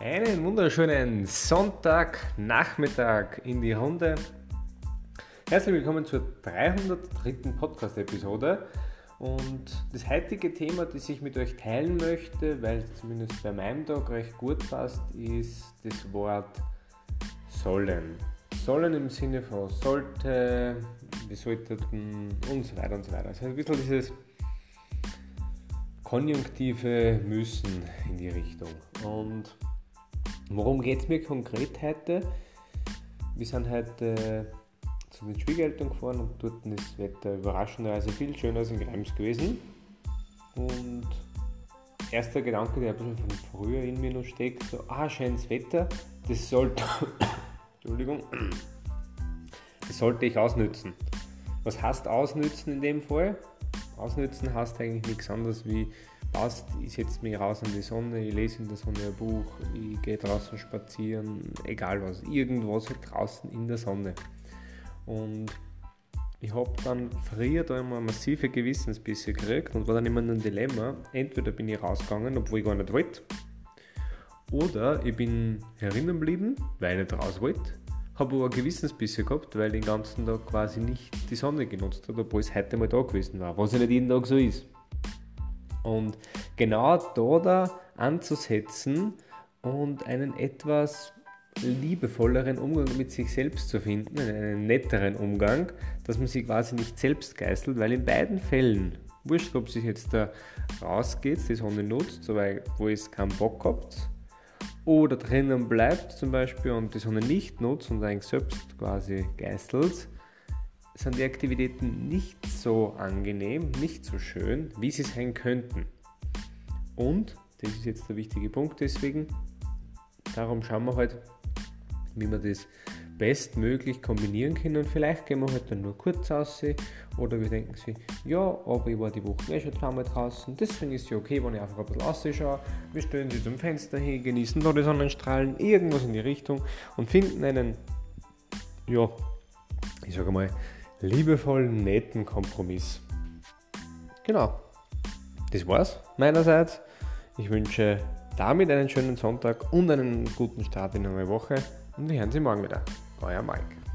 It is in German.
Einen wunderschönen Sonntagnachmittag in die Runde. Herzlich willkommen zur 303. Podcast-Episode. Und das heutige Thema, das ich mit euch teilen möchte, weil es zumindest bei meinem Tag recht gut passt, ist das Wort sollen. Sollen im Sinne von sollte, wir sollten und so weiter und so weiter. Also ein bisschen dieses Konjunktive müssen in die Richtung. Und Worum geht es mir konkret heute? Wir sind heute zu den Schwiegereltern gefahren und dort ist das Wetter überraschenderweise viel schöner als in Greims gewesen. Und erster Gedanke, der ein bisschen von früher in mir noch steckt, so, ah, schönes Wetter, das sollte, Entschuldigung, das sollte ich ausnützen. Was heißt ausnützen in dem Fall? Ausnützen heißt eigentlich nichts anderes wie passt, ich setze mich raus in die Sonne, ich lese in der Sonne ein Buch, ich gehe draußen spazieren, egal was, irgendwas halt draußen in der Sonne. Und ich habe dann früher da immer massive Gewissensbisse gekriegt und war dann immer ein Dilemma. Entweder bin ich rausgegangen, obwohl ich gar nicht wollte, oder ich bin herinnen geblieben, weil ich nicht raus wollte, habe aber Gewissensbisse gehabt, weil ich den ganzen Tag quasi nicht die Sonne genutzt habe, obwohl es heute mal da gewesen war, was ja nicht jeden Tag so ist. Und genau da, da anzusetzen und einen etwas liebevolleren Umgang mit sich selbst zu finden, einen netteren Umgang, dass man sich quasi nicht selbst geißelt, weil in beiden Fällen, wurscht, ob sich jetzt da rausgeht, die Sonne nutzt, wo es keinen Bock habt, oder drinnen bleibt zum Beispiel und die Sonne nicht nutzt und eigentlich selbst quasi geißelt, sind die Aktivitäten nicht so angenehm, nicht so schön, wie sie sein könnten. Und, das ist jetzt der wichtige Punkt deswegen, darum schauen wir halt, wie wir das bestmöglich kombinieren können. Und vielleicht gehen wir halt dann nur kurz raus. Oder wir denken sie, ja, aber ich war die Woche eh schon dreimal draußen, deswegen ist es ja okay, wenn ich einfach ein bisschen rausschaue, wir stellen sie zum Fenster hin, genießen da die Sonnenstrahlen, irgendwas in die Richtung und finden einen, ja, ich sage mal, liebevollen, netten Kompromiss. Genau, das war's meinerseits. Ich wünsche damit einen schönen Sonntag und einen guten Start in eine Woche und wir hören Sie morgen wieder. Euer Mike.